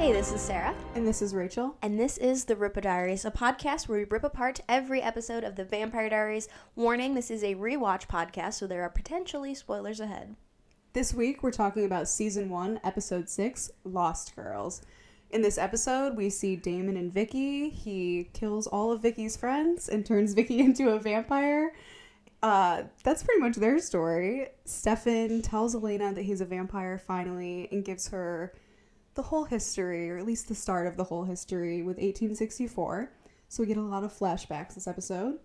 Hey, this is Sarah, And this is Rachel. and this is the Ripper Diaries, a podcast where we rip apart every episode of the Vampire Diaries. Warning, this is a rewatch podcast, so there are potentially spoilers ahead. This week we're talking about season one, episode six, Lost Girls. In this episode, we see Damon and Vicki. He kills all of Vicki's friends and turns Vicki into a vampire. Uh, that's pretty much their story. Stefan tells Elena that he's a vampire finally and gives her the whole history, or at least the start of the whole history, with 1864. So we get a lot of flashbacks this episode.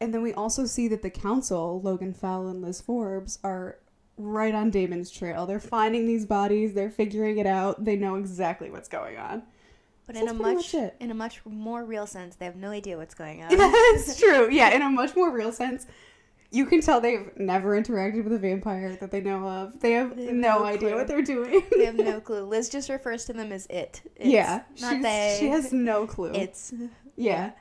And then we also see that the council, Logan Fell and Liz Forbes, are right on Damon's trail. They're finding these bodies, they're figuring it out, they know exactly what's going on. But So in a much much in a much more real sense, they have no idea what's going on. That's true. Yeah, in a much more real sense. You can tell they've never interacted with a vampire that they know of. They have, They have no, no idea what they're doing. they have no clue. Liz just refers to them as it. It's yeah, not they. She has no clue. It's yeah.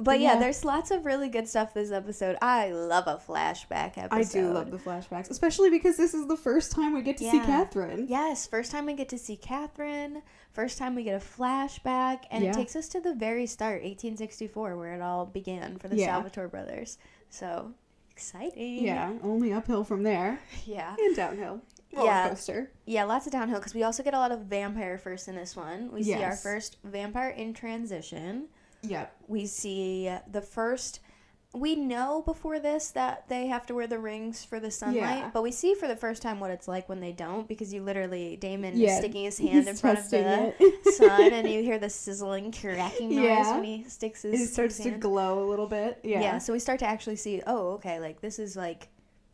But yeah, Yeah. there's lots of really good stuff this episode. I love a flashback episode. I do love the flashbacks, especially because this is the first time we get to see Katherine. Yes, first time we get to see Katherine. First time we get a flashback, and Yeah. it takes us to the very start, 1864, where it all began for the Yeah. Salvatore brothers. So exciting! Yeah, only uphill from there yeah, and downhill. Roller Yeah. coaster. yeah. Lots of downhill because we also get a lot of vampire first in this one. We see our first vampire in transition. Yep. We see the first. We know before this that they have to wear the rings for the sunlight, Yeah. but we see for the first time what it's like when they don't because you literally Damon is sticking his he's hand in front of the sun and you hear the sizzling cracking noise Yeah. when he sticks his, It starts his to hand. glow a little bit. Yeah. Yeah. so we start to actually see, oh, okay, like this is like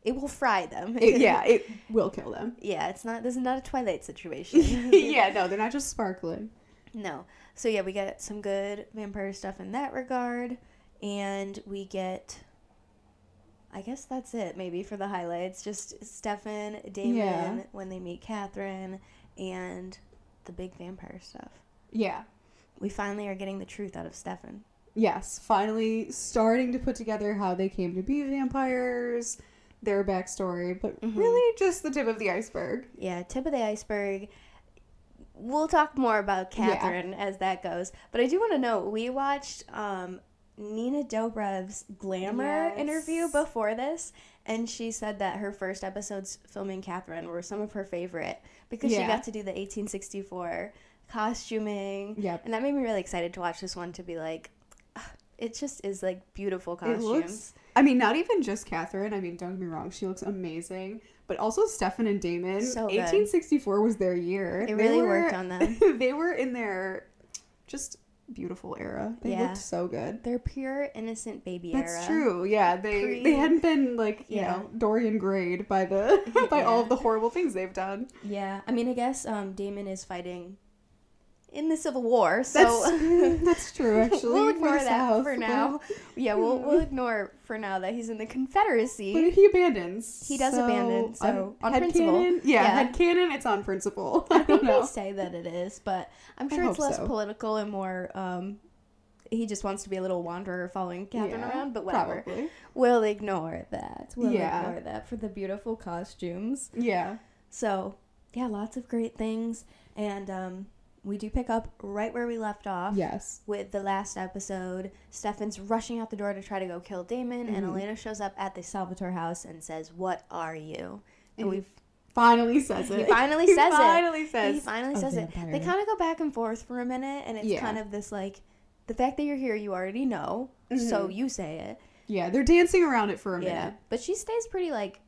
it will fry them. It- yeah, it will kill them. yeah, it's not this is not a Twilight situation. yeah, no, they're not just sparkling. No. So yeah, we get some good vampire stuff in that regard, and we get. I guess that's it. Maybe for the highlights, just Stefan, Damon Yeah. when they meet Katherine, and the big vampire stuff. Yeah. We finally are getting the truth out of Stefan. Yes, finally starting to put together how they came to be vampires, their backstory, but Mhm. really just the tip of the iceberg. Yeah, tip of the iceberg. We'll talk more about Yeah. Katherine as that goes, but I do want to know we watched um, Nina Dobrev's glamour Yes. interview before this, and she said that her first episodes filming Katherine were some of her favorite because she got to do the 1864 costuming, Yep. and that made me really excited to watch this one to be like, "Ah, it just is like beautiful It costumes. looks I mean, not even just Katherine. I mean, don't get me wrong, she looks amazing. But also Stefan and Damon. So good. 1864 was their year. It They really were- worked on them. they were in their just beautiful era. They Yeah. looked so good. They're pure innocent baby That's era. true. Yeah, they Pre- they hadn't been like you Yeah. know Dorian grayed by the by all of the horrible things they've done. Yeah, I mean, I guess um, Damon is fighting in the Civil War, so That's that's true. Actually, we'll ignore that South, for but- now. yeah, we'll we'll ignore for now that he's in the Confederacy. But he abandons. He does abandon, so on head principle. Canon, yeah, Yeah. head canon. It's on principle. I I think don't they say that it is, but I'm I sure it's less so. political and more. Um, he just wants to be a little wanderer following Katherine Yeah, around, but whatever. Probably. We'll ignore that. We'll Yeah. ignore that for the beautiful costumes. Yeah. So, yeah, lots of great things. And um, we do pick up right where we left off. Yes. with the last episode. Stefan's rushing out the door to try to go kill Damon, and Mhm. Elena shows up at the Salvatore house and says, "What are you?" And And we've Finally says it. he finally He says it. Finally says. he finally says it. They kind of go back and forth for a minute, and it's Yeah. kind of this like, the fact that you're here, you already know, so Mhm. you say it. Yeah, they're dancing around it for a Yeah, minute. but she stays pretty like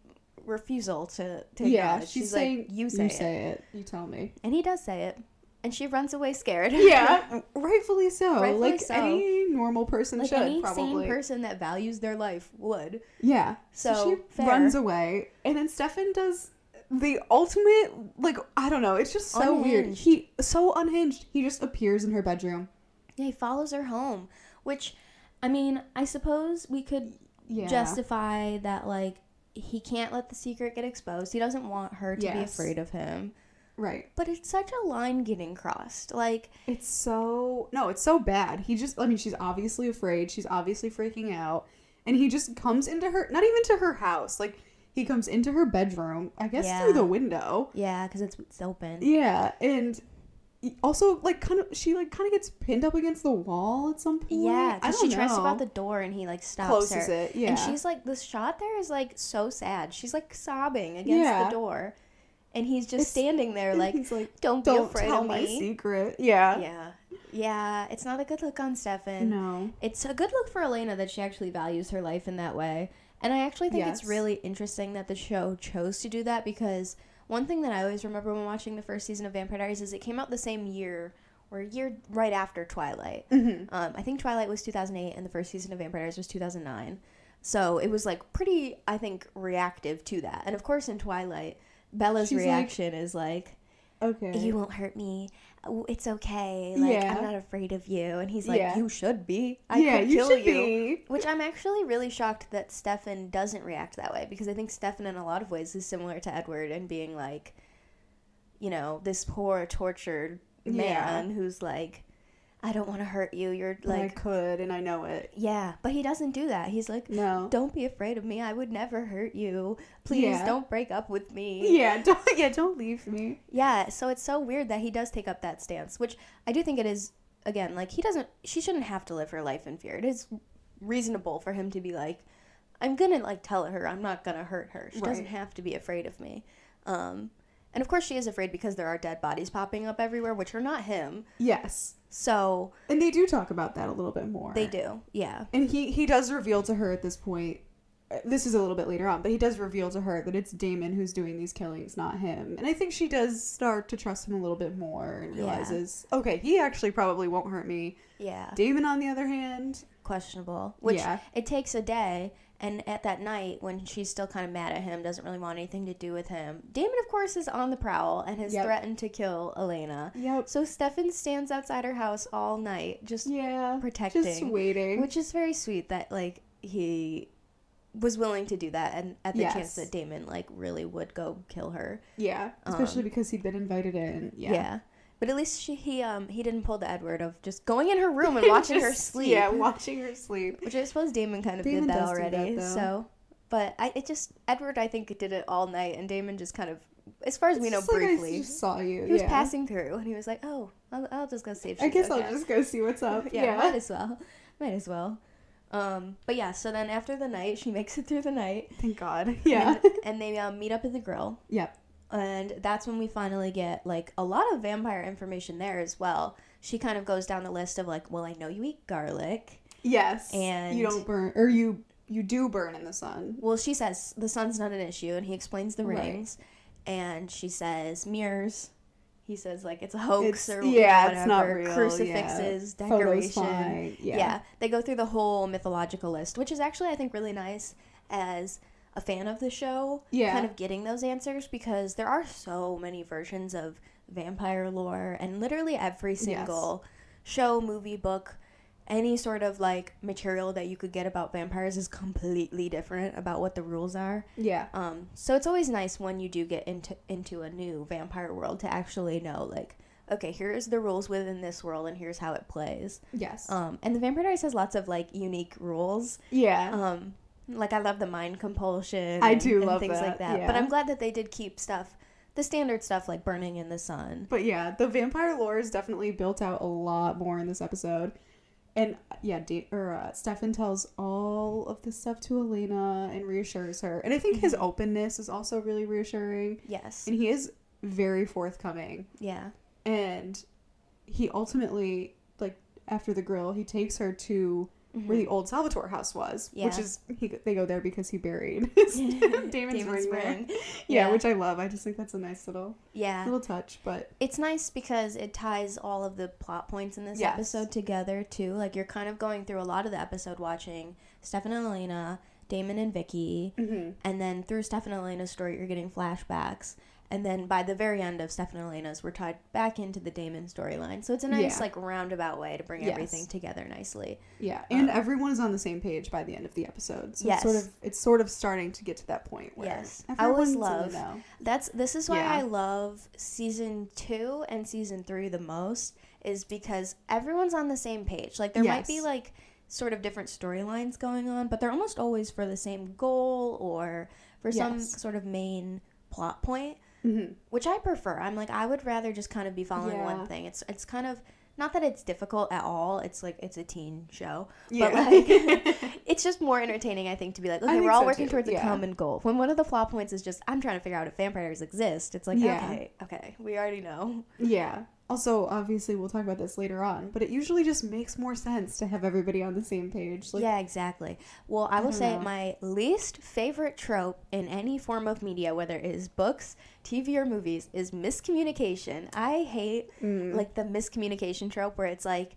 refusal to to Yeah, she's, she's, saying like, "You say you it," say it. You tell me. and he does say it, and she runs away scared. Yeah, rightfully so. Rightfully like so. any normal person like should any probably. sane person that values their life would. Yeah. So, So, she fair. runs away, and then Stefan does the ultimate. Like I don't know. It's just so weird. He so unhinged. He just appears in her bedroom. Yeah, he follows her home, which, I mean, I suppose we could Yeah. justify that, like, he can't let the secret get exposed. He doesn't want her to be afraid of him. Right. But it's such a line getting crossed. Like, It's so no. It's so bad. He just. I mean, she's obviously afraid. She's obviously freaking out, and he just comes into her. Not even to her house. Like he comes into her bedroom. I guess Yeah. through the window. yeah, because it's, it's open. Yeah, and also like kind of she like kind of gets pinned up against the wall at some point. Yeah, I because she don't tries to out the door and he like stops closes her. it. Yeah, And she's like, the shot there is like so sad. She's like sobbing against Yeah. the door, and he's just It's- standing there like, like, "Don't be don't be afraid tell of my me." secret. Yeah. Yeah, yeah. It's not a good look on Stefan. No. It's a good look for Elena that she actually values her life in that way. And I actually think it's really interesting that the show chose to do that because one thing that I always remember when watching the first season of Vampire Diaries is it came out the same year or a year right after Twilight. Mm-hmm. Um, I think Twilight was 2008 and the first season of Vampire Diaries was 2009. So it was like pretty, I think, reactive to that. And of course, in Twilight, Bella's She's like- reaction is like, Okay. you won't hurt me. It's okay. Like Yeah. I'm not afraid of you. And he's like, Yeah. you should be. I yeah, could kill you. Which I'm actually really shocked that Stefan doesn't react that way because I think Stefan in a lot of ways is similar to Edward and being like, you know, this poor tortured man who's like, I don't want to hurt you. You're Like, I could, and I know it. yeah, but he doesn't do that. He's like, No. don't be afraid of me. I would never hurt you. Please Yeah. don't break up with me. Yeah. Don't. Yeah. Don't leave me. Yeah, so it's so weird that he does take up that stance, which I do think it is again, like he doesn't she shouldn't have to live her life in fear. It is reasonable for him to be like I'm going to like tell her I'm not going to hurt her. She doesn't have to be afraid of me. Um and of course she is afraid because there are dead bodies popping up everywhere, which are not him. Yes. So And they do talk about that a little bit more. they do. Yeah. And he he does reveal to her at this point. uh, This is a little bit later on, but he does reveal to her that it's Damon who's doing these killings, not him. And I think she does start to trust him a little bit more and Yeah. realizes, okay, he actually probably won't hurt me. Yeah. Damon, on the other hand, Questionable. Which Yeah. it takes a day and at that night when she's still kind of mad at him, doesn't really want anything to do with him. Damon of course is on the prowl and has Yep. threatened to kill Elena. yep, So Stefan stands outside her house all night, just yeah, protecting, just waiting. which is very sweet that like he was willing to do that, and at the Yes. chance that Damon like really would go kill her. yeah, especially um, because he'd been invited in. Yeah. Yeah, But at least she he um he didn't pull the Edward of just going in her room and watching her sleep. Yeah, watching her sleep. Which I suppose Damon kind of Damon did that already. that, so, but I it just Edward I think did it all night, and Damon just kind of, as far as we know, just like briefly. just saw you. he was passing through, and he was like, "Oh, I'll, I'll just go see if I guess okay." I'll just go see what's up. yeah, yeah. might as well, might as well. Um, but yeah, so then after the night, she makes it through the night. Thank God. Yeah. and, and they um, meet up at the grill. Yep. And that's when we finally get like a lot of vampire information there as well. She kind of goes down the list of like, well, I know you eat garlic. Yes. And- you don't burn, or you you do burn in the sun. Well, she says the sun's not an issue, and he explains the Right. rings, and she says mirrors. He says like it's a hoax It's- or yeah, whatever. it's not real, Crucifixes, yeah. Decoration. Yeah. yeah. they go through the whole mythological list, which is actually I think really nice as a fan of the show. Yeah. kind of getting those answers because there are so many versions of vampire lore, and literally every single show, movie, book, any sort of like material that you could get about vampires is completely different about what the rules are. Yeah. Um, so it's always nice when you do get into into a new vampire world to actually know like, okay, here's the rules within this world, and here's how it plays. Yes. Um, and the Vampire Diaries has lots of like unique rules. yeah. Um, like I love the mind compulsion. I and- do and love things like that, that. But. I'm glad that they did keep stuff, the standard stuff like burning in the sun. but yeah, the vampire lore is definitely built out a lot more in this episode. And yeah, or uh, Stefan tells all of this stuff to Elena and reassures her. And I think his Mhm. openness is also really reassuring. Yes. And he is very forthcoming. Yeah. And he ultimately, like after the grill, he takes her to where the old Salvatore house was, which Mm-hmm. Is he they go there because he buried Damon's, Damon's ring. ring. Yeah, Yeah. which I love. I just think that's a nice little Yeah. little touch. But It's nice because it ties all of the plot points in this Yes. episode together too. Like you're kind of going through a lot of the episode watching Stefan and Elena, Damon and Vicki, and then through Stefan and Elena's story you're getting flashbacks. And then by the very end of Stefan and Elena's, we're tied back into the Damon storyline. So it's a nice Yeah. like roundabout way to bring Yes. everything together nicely. yeah, and Um, everyone is on the same page by the end of the episode. So Yes. it's sort of it's sort of starting to get to that point where Yes. I always everyone's in the love- know. That's this is why Yeah. I love season two and season three the most is because everyone's on the same page. Like there might be like sort of different storylines going on, but they're almost always for the same goal or for some sort of main plot point. Mhm. which I prefer. I'm like I would rather just kind of be following Yeah. one thing. It's it's kind of not that it's difficult at all. It's like it's a teen show, Yeah. but like it's just more entertaining. I think to be like, okay, think we're all so, working too. towards a common goal. When one of the plot points is just I'm trying to figure out if vampires exist. It's like Yeah. okay, okay, we already know. Yeah. Also, obviously, we'll talk about this later on, but it usually just makes more sense to have everybody on the same page. Like, yeah, exactly. Well, I will say know. my least favorite trope in any form of media, whether it is books, TV, or movies, is miscommunication. I hate Mm. like the miscommunication trope where it's like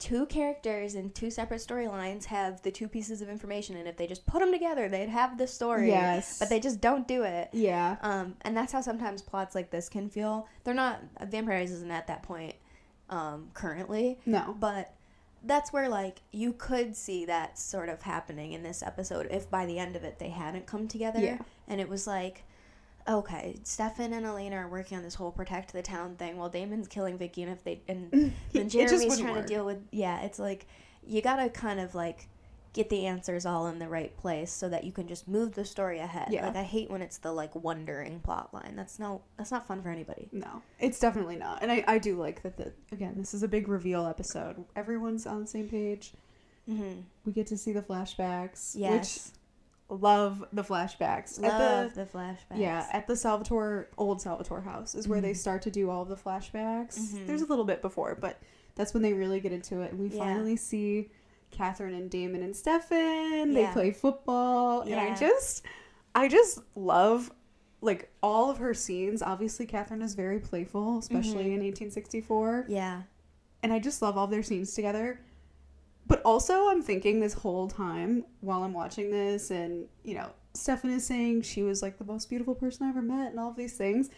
two characters in two separate storylines have the two pieces of information and if they just put them together, they'd have the story. Yes. But they just don't do it. yeah. Um, and that's how sometimes plots like this can feel. They're not Vampires isn't at that point um, currently, No. but that's where like you could see that sort of happening in this episode if by the end of it they hadn't come together Yeah. and it was like okay stefan and elena are working on this whole protect the town thing while damon's killing vicki and if they and then jeremy's trying work. to deal with yeah it's like you gotta kind of like get the answers all in the right place so that you can just move the story ahead Yeah. like i hate when it's the like wondering plot line that's no that's not fun for anybody No, it's definitely not. And I, I do like that, the, again, this is a big reveal episode. Everyone's on the same page. mm-hmm. We get to see the flashbacks. yes Which, love the flashbacks. love At the, the, flashbacks yeah, at the Salvatore, old Salvatore house is where they Mhm. start to do all of the flashbacks. Mhm. There's a little bit before, but that's when they really get into it. And we Yeah. finally see Katherine and Damon and Stefan. They Yeah. play football. And I just, I just love like all of her scenes. Obviously, Katherine is very playful, especially Mhm. in 1864. yeah And I just love all their scenes together. But also, I'm thinking this whole time while I'm watching this, and you know, Stefan is saying she was like the most beautiful person I ever met, and all of these things.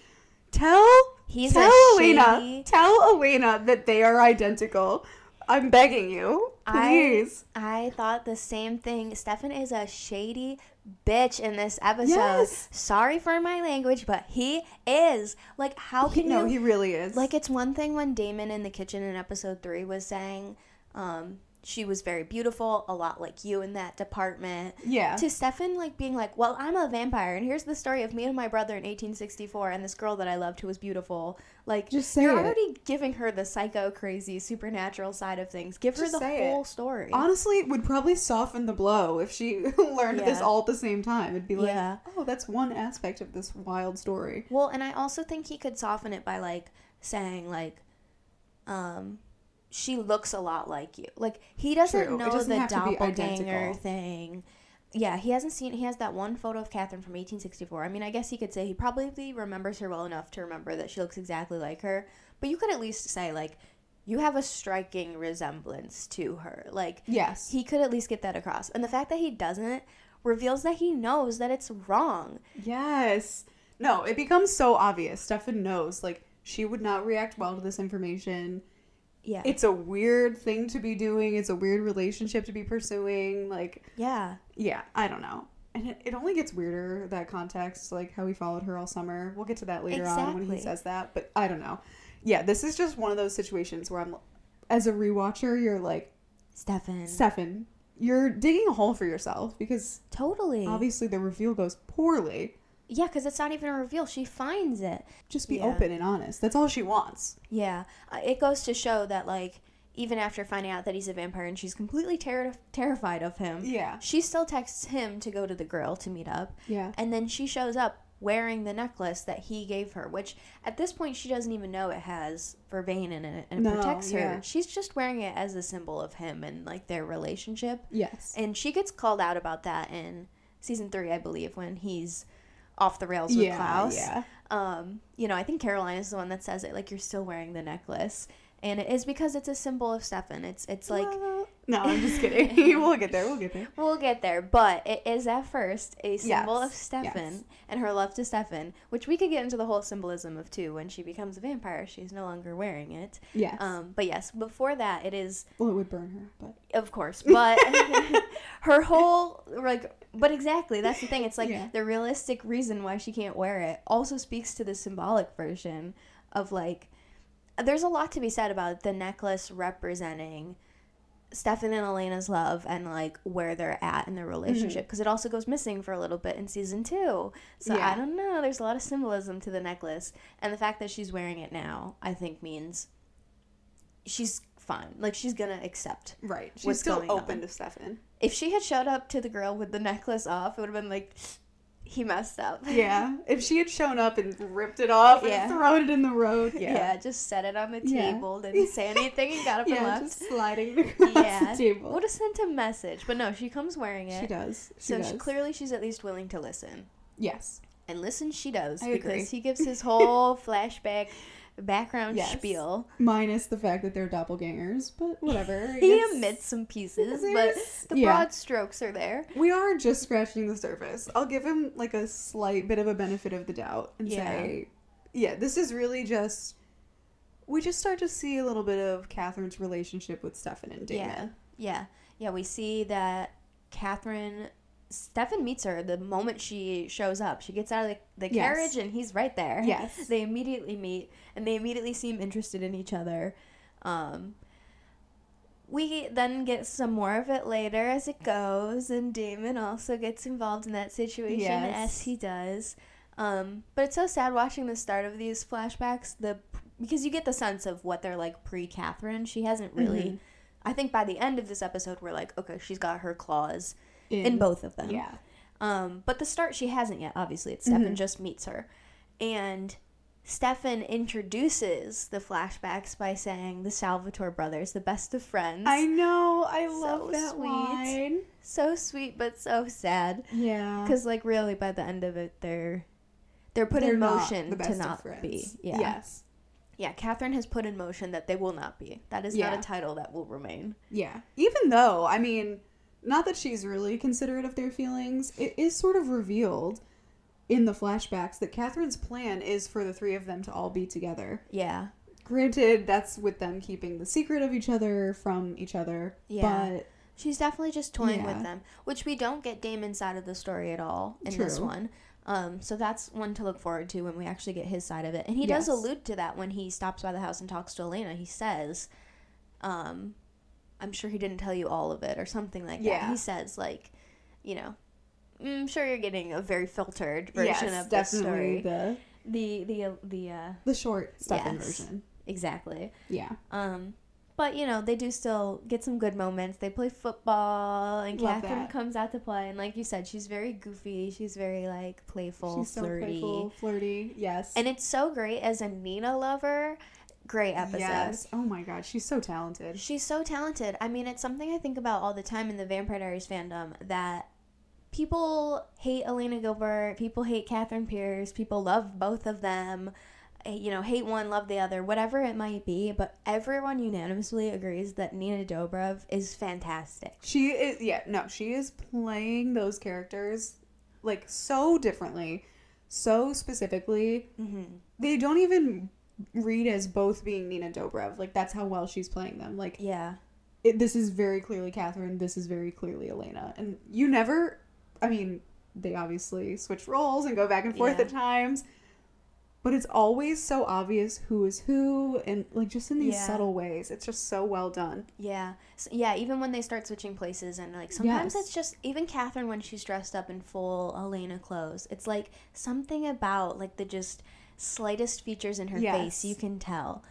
Tell He's tell Elena, shady. tell Elena that they are identical. I'm begging you, please. I, I thought the same thing. Stefan is a shady bitch in this episode. Yes. Sorry for my language, but he is. Like, how can no, you? he really is. like, it's one thing when Damon in the kitchen in episode three was saying, um, she was very beautiful, a lot like you in that department. yeah, To Stefan, like being like, well, I'm a vampire, and here's the story of me and my brother in 1864, and this girl that I loved who was beautiful. Like, Just say you're it. already giving her the psycho, crazy, supernatural side of things. Give Just her the say it. whole story. honestly, it would probably soften the blow if she learned this all at the same time. It'd be like, Yeah. oh, that's one aspect of this wild story. Well, and I also think he could soften it by like saying like, um, she looks a lot like you. Like he doesn't True. Know doesn't the have to be doppelganger thing. Yeah, he hasn't seen. He has that one photo of Katherine from 1864. I mean, I guess he could say he probably remembers her well enough to remember that she looks exactly like her. But you could at least say like, you have a striking resemblance to her. Like Yes. he could at least get that across. And the fact that he doesn't reveals that he knows that it's wrong. Yes. No, it becomes so obvious. Stefan knows, like, she would not react well to this information. Yeah. It's a weird thing to be doing. It's a weird relationship to be pursuing. Like, yeah. yeah, I don't know. And it, it only gets weirder, that context, like how he followed her all summer. We'll get to that later on when he says that. But I don't know. Yeah, this is just one of those situations where I'm, as a rewatcher, you're like, Stefan. Stefan, you're digging a hole for yourself because Totally. obviously the reveal goes poorly. Yeah, because it's not even a reveal. She finds it. Just be Yeah. open and honest. That's all she wants. Yeah. Uh, it goes to show that, like, even after finding out that he's a vampire and she's completely ter- terrified of him, Yeah. she still texts him to go to the grill to meet up. Yeah. And then she shows up wearing the necklace that he gave her, which at this point she doesn't even know it has vervain in it and it No, protects her. yeah. She's just wearing it as a symbol of him and, like, their relationship. Yes. And she gets called out about that in season three, I believe, when he's off the rails with yeah. Klaus. Yeah. Um, you know, I think Caroline is the one that says it, like you're still wearing the necklace, and it is because it's a symbol of Stefan. It's it's like no, I'm just kidding. we'll get there. We'll get there. we'll get there, but it is at first a symbol of Stefan yes. and her love to Stefan, which we could get into the whole symbolism of too. When she becomes a vampire, she's no longer wearing it. Yes. Um, but yes, before that, it is well, it would burn her, but of course, but her whole like but exactly that's the thing it's like Yeah. the realistic reason why she can't wear it also speaks to the symbolic version of like there's a lot to be said about the necklace representing Stefan and Elena's love and like where they're at in their mm-hmm. relationship because it also goes missing for a little bit in season two. So Yeah. I don't know. There's a lot of symbolism to the necklace, and the fact that she's wearing it now, I think, means she's fine. Like she's gonna accept. Right. She's still open on. to Stefan. If she had showed up to the grill with the necklace off, it would have been like he messed up. Yeah. if she had shown up and ripped it off Yeah. and thrown it in the road. Yeah, Yeah. just set it on the Yeah. table, didn't say anything, and got up and left. just sliding across yeah, the table. would have sent a message, but no, she comes wearing it. She does. She so does. She, clearly, she's at least willing to listen, yes. and listen she does I agree. because he gives his whole flashback background Yes. spiel. Minus the fact that they're doppelgangers, but whatever. He It's- omits some pieces, but the yeah. broad strokes are there. We are just scratching the surface. I'll give him like a slight bit of a benefit of the doubt and Yeah. say, yeah, this is really just. We just start to see a little bit of Katherine's relationship with Stefan and Damon. Yeah, yeah, yeah. We see that Katherine. Stefan meets her the moment she shows up. She gets out of the, the Yes. carriage and he's right there. Yes. They immediately meet and they immediately seem interested in each other. Um, we then get some more of it later as it goes, and Damon also gets involved in that situation Yes. as he does. Um, but it's so sad watching the start of these flashbacks, the because you get the sense of what they're like pre Katherine. She hasn't really. Mhm. I think by the end of this episode, we're like, okay, she's got her claws in, both of them. Yeah. Um, but the start she hasn't yet. Obviously, it's Stefan Mhm. just meets her, and Stefan introduces the flashbacks by saying the Salvatore brothers, the best of friends. I know. I So love that sweet. line. so sweet, but so sad. Yeah. Because like really, by the end of it, they're they're put They're in motion best to not be. Yeah. Yes. Yeah. Katherine has put in motion that they will not be. That is Yeah. not a title that will remain. Yeah. Even though, I mean, not that she's really considerate of their feelings, it is sort of revealed in the flashbacks that Katherine's plan is for the three of them to all be together. Yeah. Granted, that's with them keeping the secret of each other from each other. Yeah. But She's definitely just toying Yeah. with them, which we don't get Damon's side of the story at all in this True. one. Um, so that's one to look forward to when we actually get his side of it. And he does allude to that when he stops by the house and talks to Elena. He says, um, I'm sure he didn't tell you all of it or something like that. He says, like, you know, I'm sure you're getting a very filtered version yes, of this story. the The, the, uh, the, uh, the short Stefan Yes. version. exactly. Yeah. Um, but you know they do still get some good moments. They play football, and Love Katherine that. comes out to play. And like you said, she's very goofy. She's very like playful, She's so flirty, playful, flirty. Yes. and it's so great as a Nina lover. Great episode. Yes. Oh my god, she's so talented. She's so talented. I mean, it's something I think about all the time in the Vampire Diaries fandom that people hate Elena Gilbert, people hate Katherine Pierce, people love both of them, eh, you know, hate one, love the other, whatever it might be, but everyone unanimously agrees that Nina Dobrev is fantastic. She is yeah, no, she is playing those characters like so differently, so specifically. Mm-hmm. They don't even read as both being Nina Dobrev. Like that's how well she's playing them. Like Yeah. it, this is very clearly Katherine. This is very clearly Elena. And you never, I mean, they obviously switch roles and go back and forth Yeah. at times, but it's always so obvious who is who, and like just in these Yeah. subtle ways. It's just so well done. Yeah. S yeah, even when they start switching places and like sometimes Yes. it's just even Katherine when she's dressed up in full Elena clothes. It's like something about like the just slightest features in her Yes. face you can tell.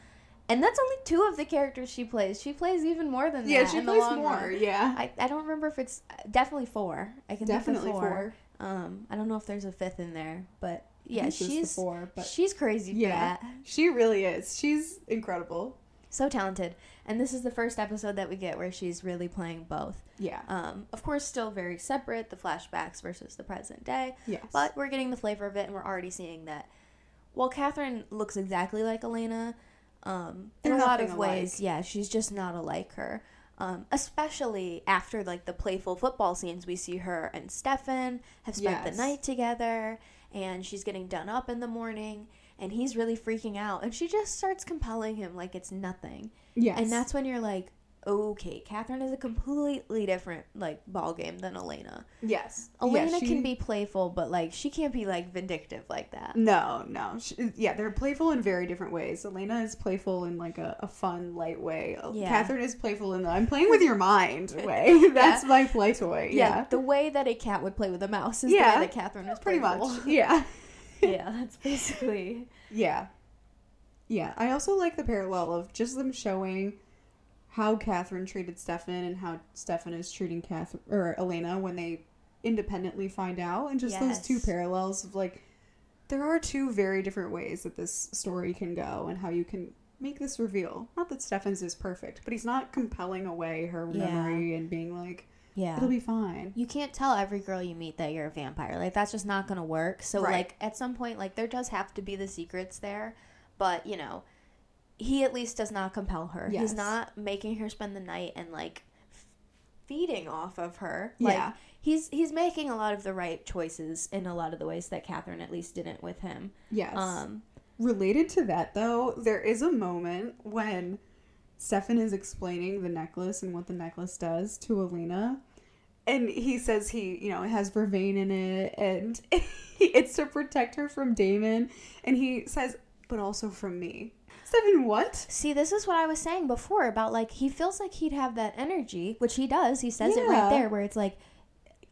And that's only two of the characters she plays. She plays even more than Yeah, that. she in the plays long more. run. Yeah, I, I don't remember if it's definitely four. I can definitely four. four. Um, I don't know if there's a fifth in there, but yeah, I think this is the she's four, but she's crazy for Yeah. that. she really is. She's incredible. So talented. And this is the first episode that we get where she's really playing both. Yeah. Um, of course, still very separate, the flashbacks versus the present day, Yes. but we're getting the flavor of it, and we're already seeing that while Katherine looks exactly like Elena, um, in They're a lot of ways, alike. yeah, she's just not alike her. Um, especially after like the playful football scenes, we see her and Stefan have spent Yes. the night together, and she's getting done up in the morning, and he's really freaking out, and she just starts compelling him like it's nothing. yes. And that's when you're like, okay, Katherine is a completely different like ball game than Elena. Yes. Elena Yeah, she- can be playful, but like she can't be like vindictive like that. No, no. She, yeah, they're playful in very different ways. Elena is playful in like a, a fun, light way. Yeah. Katherine is playful in the I'm playing with your mind way. That's my play toy. Yeah. Yeah. the way that a cat would play with a mouse is Yeah, the way that Katherine is Pretty playful. much. Yeah. yeah, that's basically. Yeah. Yeah. I also like the parallel of just them showing how Katherine treated Stefan and how Stefan is treating Katherine or Elena when they independently find out and just those two parallels of like there are two very different ways that this story can go and how you can make this reveal. Not that Stefan's is perfect, but he's not compelling away her Yeah. memory and being like, Yeah. it'll be fine. you can't tell every girl you meet that you're a vampire. Like that's just not gonna work. So Right. like at some point, like there does have to be the secrets there, but you know, he at least does not compel her. Yes. He's not making her spend the night and like f- feeding off of her. Like Yeah. he's he's making a lot of the right choices in a lot of the ways that Katherine at least didn't with him. Yes. Um, Related to that, though, there is a moment when Stefan is explaining the necklace and what the necklace does to Elena. And he says he, you know, it has vervain in it and it's to protect her from Damon. And he says, but also from me. Stefan, what? See, this is what I was saying before about like he feels like he'd have that energy, which he does. He says it right there, where it's like,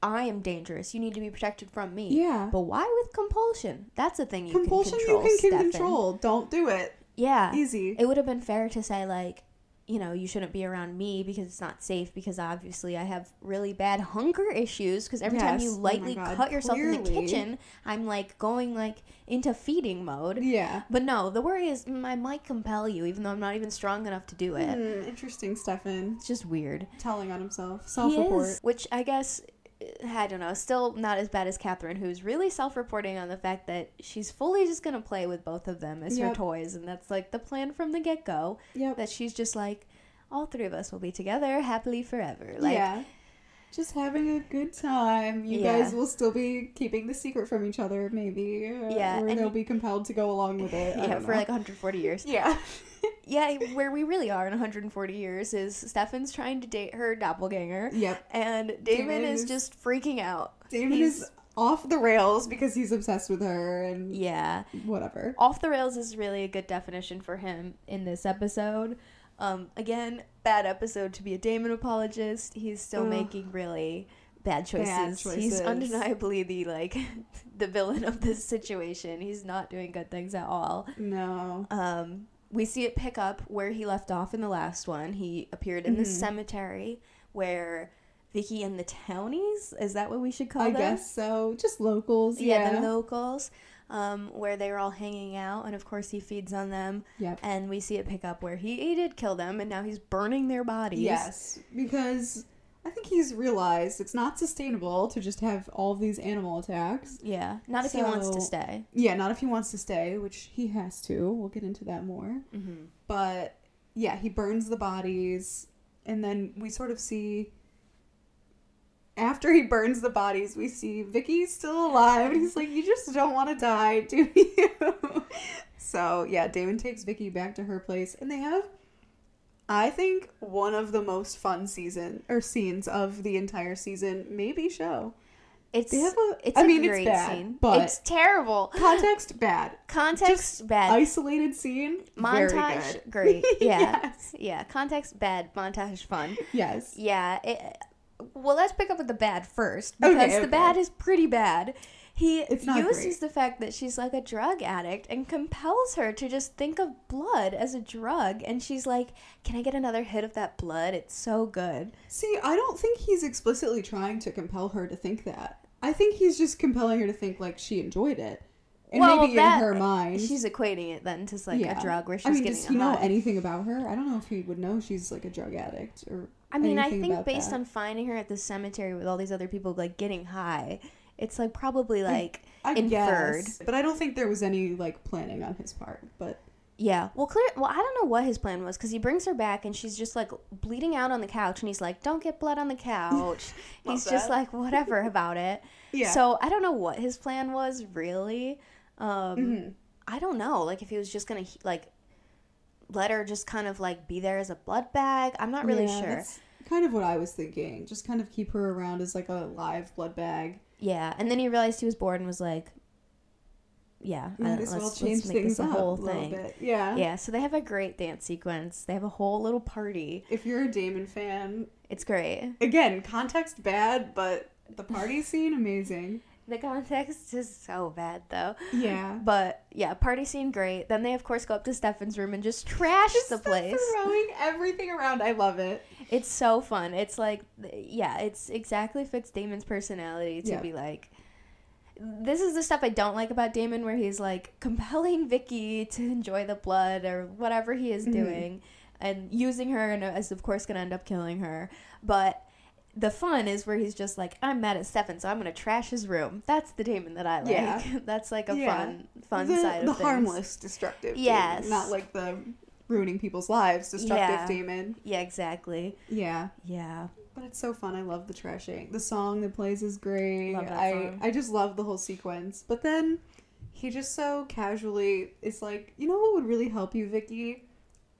"I am dangerous. You need to be protected from me." Yeah. But why with compulsion? That's a thing you Compulsion can control. you can, can control. Don't do it. Yeah. Easy. It would have been fair to say like, you know, you shouldn't be around me because it's not safe because obviously I have really bad hunger issues because every time you Yes. Oh lightly God, cut yourself in the kitchen, I'm like going like into feeding mode. yeah. But no, the worry is mm, I might compel you even though I'm not even strong enough to do it. Hmm, interesting, Stefan. It's just weird. Telling on himself. Self report. is, which I guess I don't know, still not as bad as Katherine, who's really self-reporting on the fact that she's fully just gonna play with both of them as her toys, and that's like the plan from the get-go. Yep. That she's just like, all three of us will be together happily forever. Like, yeah. Just having a good time. You Yeah. guys will still be keeping the secret from each other, maybe. uh, Yeah, Or and- they'll be compelled to go along with it. I yeah, for like 140 years. Yeah. Yeah, where we really are in 140 years is Stefan's trying to date her doppelganger, Yep. and Damon, Damon is, is- just freaking out. Damon He's- is off the rails because he's obsessed with her and Yeah. whatever. Off the rails is really a good definition for him in this episode. Um, again, bad episode to be a Damon apologist. He's still Ugh. making really bad choices. Bad He's undeniably the like the villain of this situation. He's not doing good things at all. No. Um, we see it pick up where he left off in the last one. He appeared in the Mhm. cemetery where Vicki and the townies is that what we should call I them? I guess so. Just locals. yeah, Yeah. the locals, um, where they were all hanging out, and of course he feeds on them. Yep. And we see it pick up where he, he did kill them, and now he's burning their bodies. Yes. Because I think he's realized it's not sustainable to just have all these animal attacks. Yeah. Not if he wants to stay. Yeah, not if he wants to stay, which he has to. We'll get into that more. Mm-hmm. But yeah, he burns the bodies, and then we sort of see. After he burns the bodies, we see Vicki's still alive, and he's like, "You just don't want to die, do you?" so yeah, Damon takes Vicki back to her place, and they have, I think, one of the most fun season or scenes of the entire season, maybe show. It's They have a. it's I a mean, great it's bad, scene. but it's terrible. context bad. Context bad. Isolated scene, very Montage great. Yeah. yes. Yeah. Context bad. Montage fun. Yes. Yeah. It, well, let's pick up with the bad first because okay. the bad is pretty bad. He uses great. the fact that she's like a drug addict and compels her to just think of blood as a drug. And she's like, Can I get another hit of that blood? It's so good. See, I don't think he's explicitly trying to compel her to think that. I think he's just compelling her to think like she enjoyed it. And Well, maybe that- in her mind. She's equating it then to like yeah. a drug where she's I mean, getting does he know anything about her? I don't know if he would know she's like a drug addict or I mean, I think based that. on finding her at the cemetery with all these other people like getting high, it's like probably like I inferred. guess. But I don't think there was any like planning on his part. But Yeah. Well, clear. Well, I don't know what his plan was because he brings her back and she's just like bleeding out on the couch, and he's like, "Don't get blood on the couch." He's just like whatever about it. yeah. So I don't know what his plan was really. Um, Mhm. I don't know. Like if he was just gonna like let her just kind of like be there as a blood bag. I'm not really Yeah, sure. kind of what I was thinking. Just kind of keep her around as like a live blood bag. Yeah, and then he realized he was bored and was like, "Yeah, I Might don't- well let's, change let's make things this a up whole a thing." bit. Yeah. Yeah, so they have a great dance sequence. They have a whole little party. If you're a Damon fan, It's great. again, context bad, but the party scene amazing. The context is so bad though. Yeah. But yeah, party scene great. Then they of course go up to Stefan's room and just trash the place. Throwing everything around. I love it. It's so fun. It's like yeah, it's exactly fits Damon's personality to Yeah. be like this is the stuff I don't like about Damon where he's like compelling Vicki to enjoy the blood or whatever he is Mhm. doing and using her and is of course going to end up killing her. But the fun is where he's just like I'm mad at Stefan, so I'm going to trash his room. That's the Damon that I like. Yeah. That's like a Yeah. fun fun the, side of the things. harmless, destructive. Damon, Yes. not like the ruining people's lives, destructive Yeah. Damon. Yeah, exactly. Yeah. Yeah. But it's so fun. I love the trashing. The song that plays is great. Love that I song. I just love the whole sequence. But then he just so casually is like, you know what would really help you, Vicki?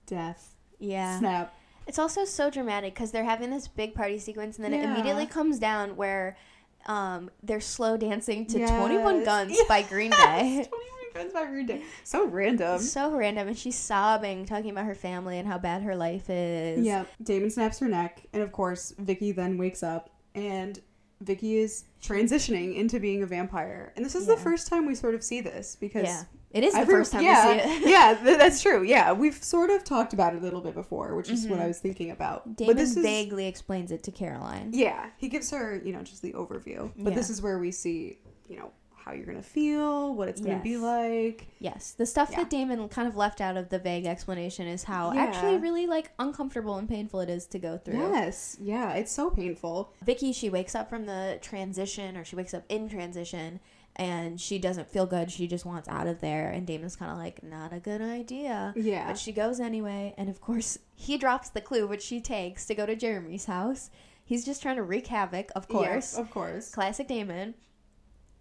Death. Yeah. Snap. It's also so dramatic because they're having this big party sequence, and then it immediately comes down where um, they're slow dancing to Yes. 21 Guns by Green Day. 21 Guns by Green Day. So random. so random, and she's sobbing, talking about her family and how bad her life is. Yeah. Damon snaps her neck, and of course, Vicki then wakes up, and Vicki is transitioning into being a vampire. And this is the first time we sort of see this because Yeah. It is the Every- first time yeah, we see it. yeah, th- that's true. Yeah, we've sort of talked about it a little bit before, which is what Mhm. I was thinking about. Damon but this is vaguely explains it to Caroline. yeah, he gives her you know just the overview. But this is where we see you know how you're gonna feel, what it's gonna be like. Yes, the stuff Yeah. that Damon kind of left out of the vague explanation is how Yeah. actually really like uncomfortable and painful it is to go through. Yes, yeah, it's so painful. Vicki, she wakes up from the transition, or she wakes up in transition, and she doesn't feel good. She just wants out of there. And Damon's kind of like, not a good idea. Yeah, But she goes anyway. And of course, he drops the clue, which she takes to go to Jeremy's house. He's just trying to wreak havoc, of course. Yeah, of course. Classic Damon.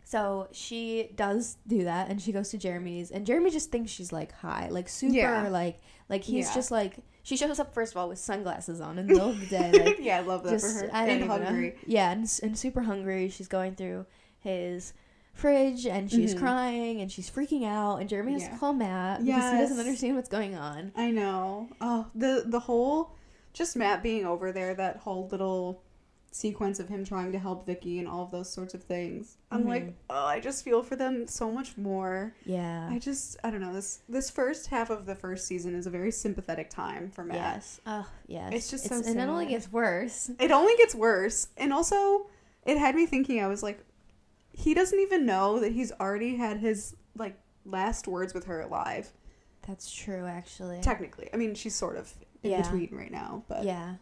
So she does do that, and she goes to Jeremy's, and Jeremy just thinks she's like high, like super, Yeah. like like he's Yeah. just like she shows up first of all with sunglasses on in the middle of the day, like yeah, I love that just for her. I and hungry. know. Yeah, and, and super hungry. She's going through his fridge and she's Mhm. crying and she's freaking out. And Jeremy has Yeah. to call Matt because he doesn't understand what's going on. I know. Oh, the the whole just Matt being over there, that whole little sequence of him trying to help Vicki and all of those sorts of things. I'm Mhm. like, oh, I just feel for them so much more. Yeah. I just I don't know, this this first half of the first season is a very sympathetic time for Matt. yes. Oh, yes. It's just so and it only gets worse. It only gets worse. And also it had me thinking I was like he doesn't even know that he's already had his like last words with her alive. That's true, actually. Technically. I mean, she's sort of in Yeah. between right now, but yeah.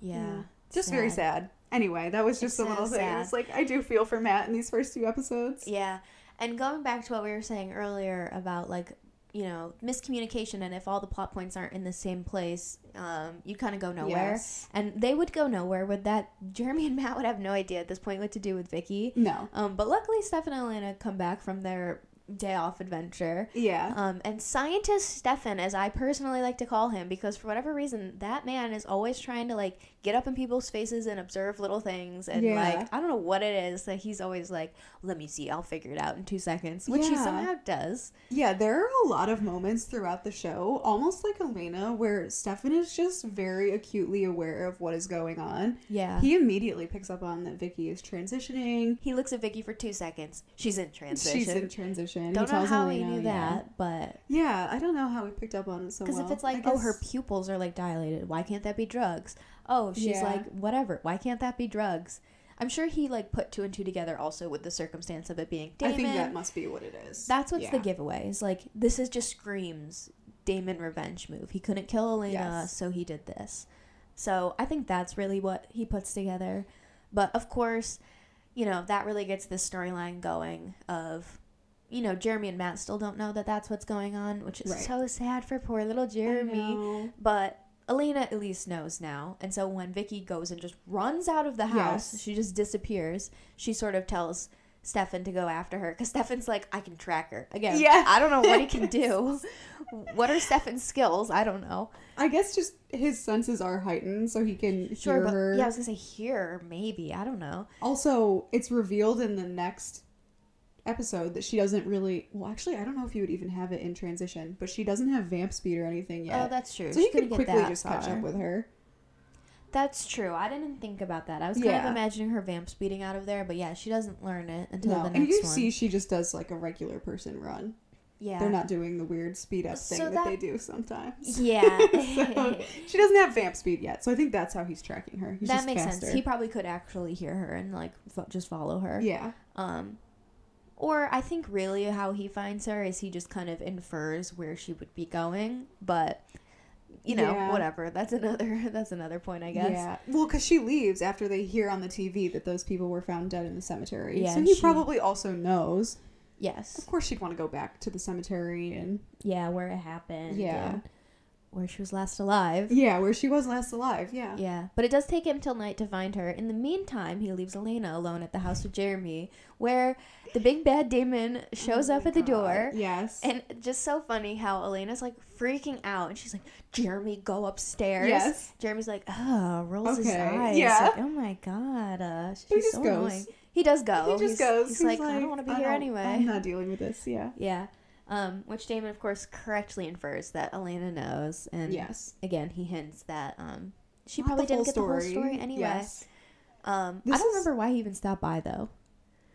Yeah. Yeah. just very sad. Anyway, that was just It's a little thing. It's like I do feel for Matt in these first two episodes. Yeah. And going back to what we were saying earlier about like, you know, miscommunication and if all the plot points aren't in the same place, um, you kind of go nowhere. Yes. And they would go nowhere with that. Jeremy and Matt would have no idea at this point what to do with Vicki. No. Um, but luckily, Stefan and Elena come back from their day off adventure. Yeah. Um, and scientist Stefan, as I personally like to call him, because for whatever reason, that man is always trying to like get up in people's faces and observe little things. And Yeah. like, I don't know what it is that he's always like, let me see, I'll figure it out in two seconds, which he somehow does. Yeah, there are a lot of moments throughout the show, almost like Elena, where Stefan is just very acutely aware of what is going on. Yeah. He immediately picks up on that Vicki is transitioning. He looks at Vicki for two seconds. She's in transition. She's in transition. Don't he know tells how Elena, he knew yeah. that, but Yeah, I don't know how he picked up on it so Because well. if it's like, oh, her pupils are like dilated, why can't that be drugs? Oh, she's Yeah. like, whatever, why can't that be drugs? I'm sure he like put two and two together also with the circumstance of it being Damon. I think that must be what it is. That's what's the giveaway. Is like this is just screams Damon revenge move. He couldn't kill Elena, Yes. so he did this. So I think that's really what he puts together. But of course, you know that really gets this storyline going. Of you know Jeremy and Matt still don't know that that's what's going on, which is Right. so sad for poor little Jeremy. But Elena at least knows now. And so when Vicki goes and just runs out of the house, Yes. she just disappears. She sort of tells Stefan to go after her because Stefan's like, I can track her again. Yeah. I don't know what he can do. what are Stefan's skills? I don't know. I guess just his senses are heightened, so he can Sure, hear but her. yeah, I was gonna say hear, maybe. I don't know. Also, it's revealed in the next episode that she doesn't really. Well, actually, I don't know if you would even have it in transition, but she doesn't have vamp speed or anything yet. Oh, that's true. so She he could quickly just catch up with her. That's true. I didn't think about that. I was kind Yeah. of imagining her vamp speeding out of there, but yeah, she doesn't learn it until No, the and next you one. see, she just does like a regular person run. yeah, They're not doing the weird speed up So thing that, that- they do sometimes. Yeah, So, she doesn't have vamp speed yet, so I think that's how he's tracking her. He's that makes faster. sense. He probably could actually hear her and like fo- just follow her. Yeah, Um, or I think really how he finds her is he just kind of infers where she would be going, but you know, Yeah. whatever. That's another that's another point, I guess. yeah. Well, because she leaves after they hear on the TV that those people were found dead in the cemetery. Yeah, so he she- probably also knows. Yes. Of course, she'd want to go back to the cemetery and Yeah, where it happened. Yeah. and Where she was last alive. yeah, where she was last alive. Yeah. Yeah, but it does take him till night to find her. In the meantime, he leaves Elena alone at the house with Jeremy, where the big bad demon shows Oh up at the God. door. Yes. And just so funny how Elena's like freaking out, and she's like, "Jeremy, go upstairs." Yes. Jeremy's like, "Oh," rolls his Okay, eyes. yeah. like, oh my god, uh, she's He just so goes. annoying. He does go. he just he's, goes. He's, like, I don't want to be here anyway. I'm not dealing with this. Yeah. Yeah. Um, which Damon, of course, correctly infers that Elena knows, and yes. again, he hints that um, she Not probably didn't get the whole story anyway. Yes. Um, I don't is- remember why he even stopped by though.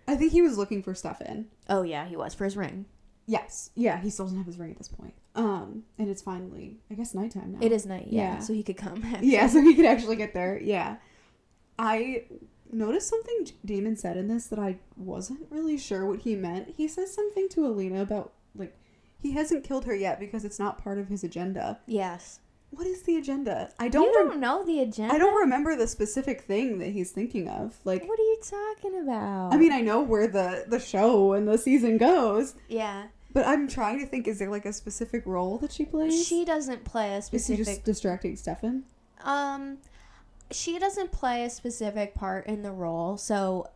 I think he was looking for Stefan. Oh yeah, he was for his ring. Yes. Yeah, he still doesn't have his ring at this point. Um, and it's finally, I guess, nighttime now. It is night, yeah, Yeah. so he could come. Yeah, so he could actually get there. Yeah. I noticed something Damon said in this that I wasn't really sure what he meant. He says something to Elena about, like, he hasn't killed her yet because it's not part of his agenda. Yes. What is the agenda? I Don't you don't know the agenda. I don't remember the specific thing that he's thinking of. Like, What are you talking about? I mean, I know where the the show and the season goes, yeah, but I'm trying to think: is there like a specific role that she plays? she doesn't play a specific. is he just distracting Stefan? Um, she doesn't play a specific part in the role, so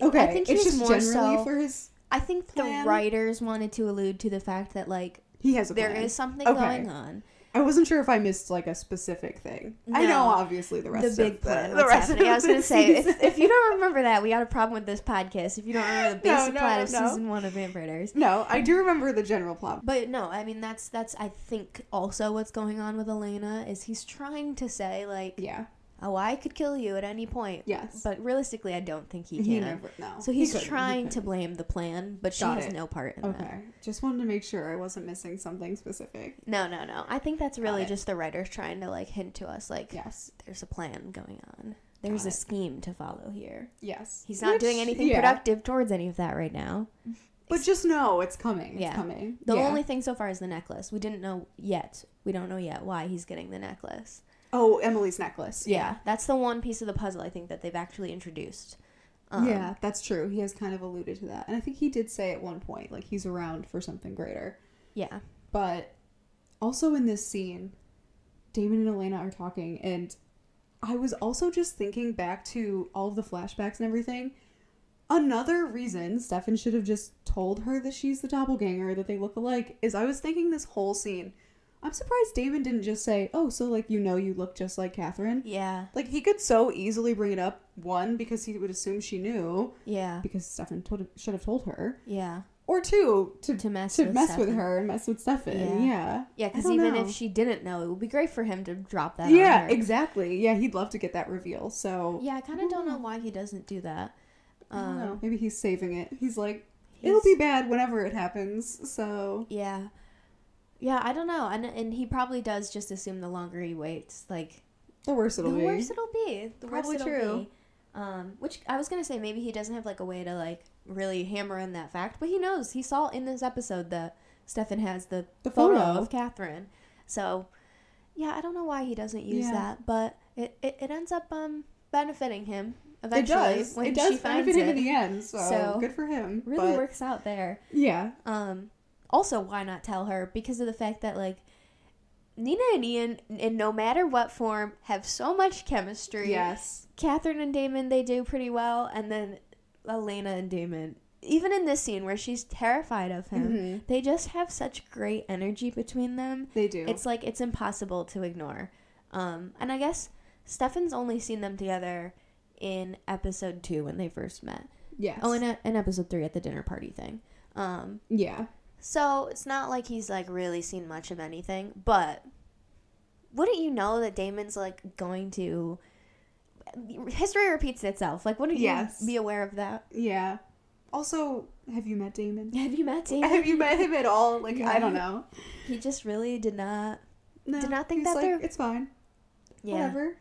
Okay, I think it's she's just more generally so. for his. I think plan. the writers wanted to allude to the fact that like He has a there plan. is something Okay. going on. I wasn't sure if I missed like a specific thing. I know No. obviously the The rest big of plan. the, what's the rest happening? of I was gonna say if, if you don't remember that, we got a problem with this podcast. If you don't remember the No, basic no, plot of no. season one of Vampire Diaries. no, I do remember the general plot. But no, I mean that's that's I think also what's going on with Elena is he's trying to say like, Yeah. Oh, I could kill you at any point, Yes. but realistically, I don't think he he can. never. No. so he's he trying to blame the plan, but she Got has it. no part in that. Okay. Just wanted to make sure I wasn't missing something specific. No, no, no. I think that's really just the writers trying to like hint to us like Yes. there's a plan going on. There's Got a it. scheme to follow here. Yes. He's not Which- doing anything yeah. productive towards any of that right now. But just know it's coming. It's Yeah. coming. The Yeah. only thing so far is the necklace. We didn't know yet. We don't know yet why he's getting the necklace. Oh, Emily's necklace. Yeah, that's the one piece of the puzzle I think that they've actually introduced. Um, yeah, that's true. He has kind of alluded to that. And I think he did say at one point, like, he's around for something greater. Yeah. But also in this scene, Damon and Elena are talking, and I was also just thinking back to all of the flashbacks and everything. Another reason Stefan should have just told her that she's the doppelganger, that they look alike, is I was thinking this whole scene. I'm surprised Damon didn't just say, Oh, so like you know you look just like Katherine. Yeah. Like he could so easily bring it up, one, because he would assume she knew, Yeah. because Stefan told, should have told her. Yeah. Or two, to, To mess to with mess with her and mess with Stefan. Yeah. Yeah. Yeah, because don't even know. if she didn't know, it would be great for him to drop that. yeah, on her. exactly. Yeah, he'd love to get that reveal. So Yeah, I kind of don't know why he doesn't do that. Um. Maybe he's saving it. He's like, he's- it'll be bad whenever it happens. So Yeah. Yeah, I don't know, and and he probably does just assume the longer he waits, like the worse it'll the be. The worse it'll be. The Probably worse it'll true. be. Um, which I was gonna say maybe he doesn't have like a way to like really hammer in that fact, but he knows. He saw in this episode that Stefan has the, The photo, photo. of Katherine. So yeah, I don't know why he doesn't use Yeah. that, but it, it, it ends up um benefiting him It eventually does. when it does she finds benefit him it. in the end. So, So, good for him. really but, works out there. Yeah. Um, also, why not tell her? Because of the fact that like Nina and Ian, in no matter what form, have so much chemistry. Yes. Katherine and Damon, they do pretty well, and then Elena and Damon, even in this scene where she's terrified of him, Mhm. they just have such great energy between them. They do. It's like it's impossible to ignore. Um, and I guess Stefan's only seen them together in episode two when they first met. yes. Oh, in, a, in episode three at the dinner party thing. Um, yeah. So it's not like he's like really seen much of anything, but wouldn't you know that Damon's like going to history repeats itself. Like wouldn't Yes. you be aware of that? Yeah. Also, have you met Damon? Have you met Damon? have you met him at all? Like, I don't know. He just really did not No, Did not think that like, they're- It's fine. yeah. Whatever.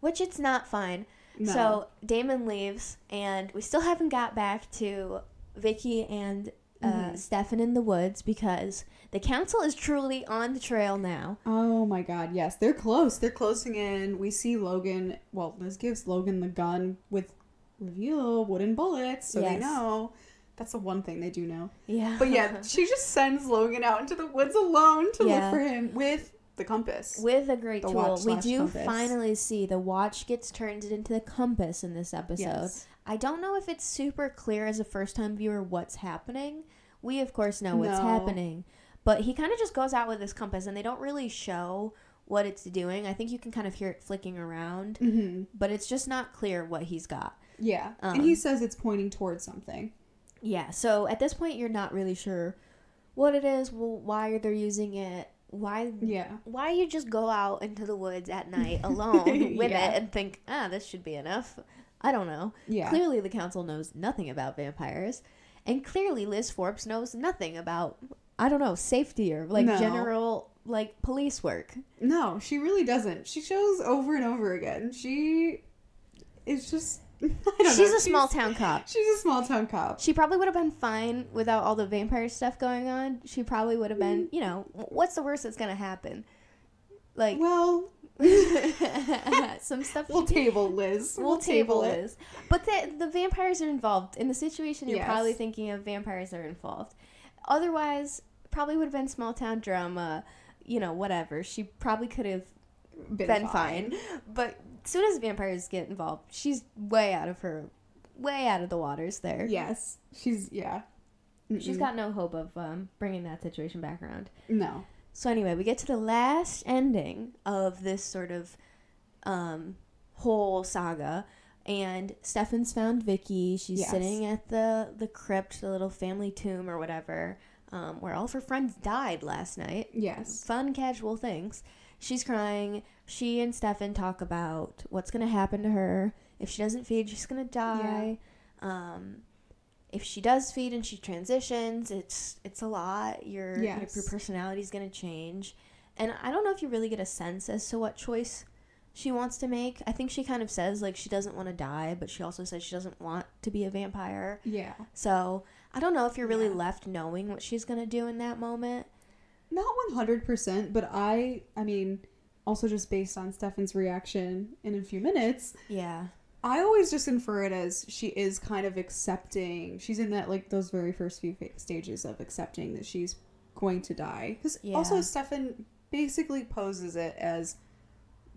Which it's not fine. No. So Damon leaves, and we still haven't got back to Vicki and uh, Mhm. Stefan in the woods because the council is truly on the trail now. Oh my god, yes. They're close. They're closing in. We see Logan. Well, Liz gives Logan the gun with reveal wooden bullets, so they know. That's the one thing they do know. Yeah. But yeah, she just sends Logan out into the woods alone to Yeah. look for him with the compass. With a great The tool, we do compass. finally see the watch gets turned into the compass in this episode. Yes. I don't know if it's super clear as a first time viewer what's happening. We, of course, know what's No. happening. But he kind of just goes out with this compass and they don't really show what it's doing. I think you can kind of hear it flicking around, Mm-hmm. but it's just not clear what he's got. Yeah. Um, and he says it's pointing towards something. Yeah, so at this point, you're not really sure what it is, well, why they're using it, why Yeah. why you just go out into the woods at night alone with Yeah. it and think, ah, this should be enough. I don't know. Yeah. Clearly, the council knows nothing about vampires, and clearly, Liz Forbes knows nothing about, I don't know, safety or like No. general like police work. No, she really doesn't. She shows over and over again. She is just. I don't She's know. a small town cop. She's a small town cop. She probably would have been fine without all the vampire stuff going on. She probably would have been, mm. you know, what's the worst that's gonna happen? Like Well, some stuff. we'll table Liz. We'll, table is. But the the vampires are involved in the situation. You're Yes. probably thinking of vampires are involved. Otherwise, probably would have been small town drama. You know, whatever. She probably could have been, fine. But as soon as vampires get involved, she's way out of her, way out of the waters there. Yes, she's yeah. She's Mm-mm. got no hope of um, bringing that situation back around. no. So anyway, we get to the last ending of this sort of um, whole saga, and Stefan's found Vicki. She's Yes. sitting at the the crypt, the little family tomb or whatever, um, where all of her friends died last night. Yes. Fun, casual things. She's crying. She and Stefan talk about what's gonna happen to her if she doesn't feed. She's gonna die. Um, if she does feed and she transitions, it's it's a lot. Your your- your personality is gonna change, and I don't know if you really get a sense as to what choice she wants to make. I think she kind of says like she doesn't want to die, but she also says she doesn't want to be a vampire. Yeah. So I don't know if you're really Yeah. left knowing what she's gonna do in that moment. Not one hundred percent, but I. I mean, also just based on Stefan's reaction in a few minutes, Yeah. I always just infer it as she is kind of accepting. She's in that like those very first few stages of accepting that she's going to die. Because Yeah. also Stefan basically poses it as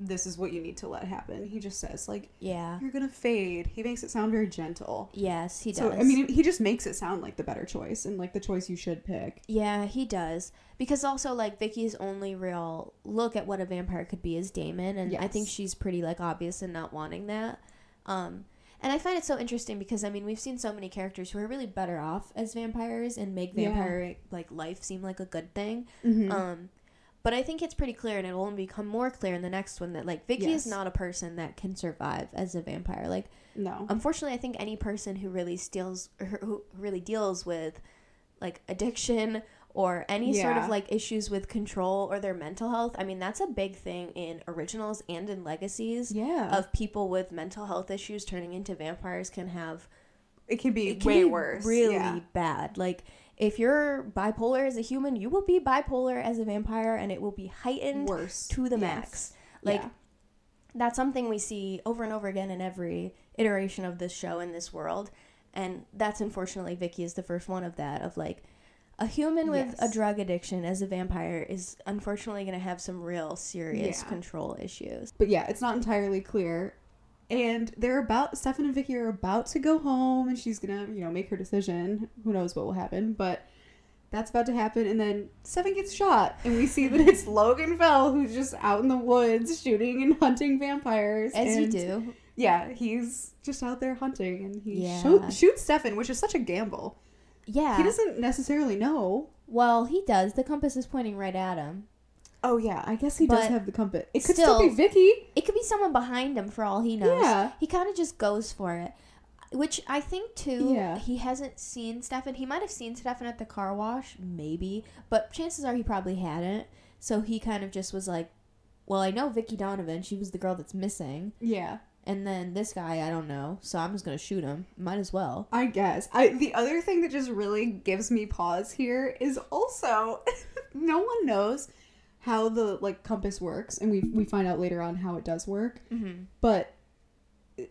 this is what you need to let happen. He just says like Yeah. you're gonna fade. He makes it sound very gentle. Yes, he does. So I mean, he just makes it sound like the better choice and like the choice you should pick. Yeah, he does. Because also like Vicki's only real look at what a vampire could be is Damon and I think she's pretty like obvious in not wanting that. Um and I find it so interesting because I mean we've seen so many characters who are really better off as vampires and make Yeah. vampire like life seem like a good thing. Mm-hmm. Um but I think it's pretty clear and it will only become more clear in the next one that like Vicki is not a person that can survive as a vampire. Like no. unfortunately i think any person who really steals or who really deals with like addiction or any sort of like issues with control or their mental health i mean that's a big thing in originals and in legacies yeah. of people with mental health issues turning into vampires can have it can be it can way be worse. really Yeah. bad like if you're bipolar as a human you will be bipolar as a vampire and it will be heightened Worse. to the Yes. max like Yeah. that's something we see over and over again in every iteration of this show in this world and that's unfortunately vicki is the first one of that of like a human with a drug addiction as a vampire is unfortunately going to have some real serious Yeah. control issues But yeah, it's not entirely clear and they're about Stefan and Vicki are about to go home, and she's gonna you know make her decision. Who knows what will happen, but. That's about to happen, and then Stefan gets shot, and we see that it's Logan Fell who's just out in the woods shooting and hunting vampires. As you do. Yeah, he's just out there hunting, and he Yeah. shoot, shoots Stefan, which is such a gamble. Yeah. He doesn't necessarily know. well, he does. The compass is pointing right at him. Oh yeah, I guess he But does have the compass. It could still, still- be Vicki. It could be someone behind him for all he knows. Yeah. He kind of just goes for it. Which I think too, Yeah. he hasn't seen Stefan. He might have seen Stefan at the car wash, maybe, but chances are he probably hadn't. So he kind of just was like, "Well, I know Vicki Donovan. She was the girl that's missing, Yeah, and then this guy, I don't know. So I'm just gonna shoot him. Might as well." I guess. I the other thing that just really gives me pause here is also no one knows how the like compass works, and we we find out later on how it does work. Mm-hmm. But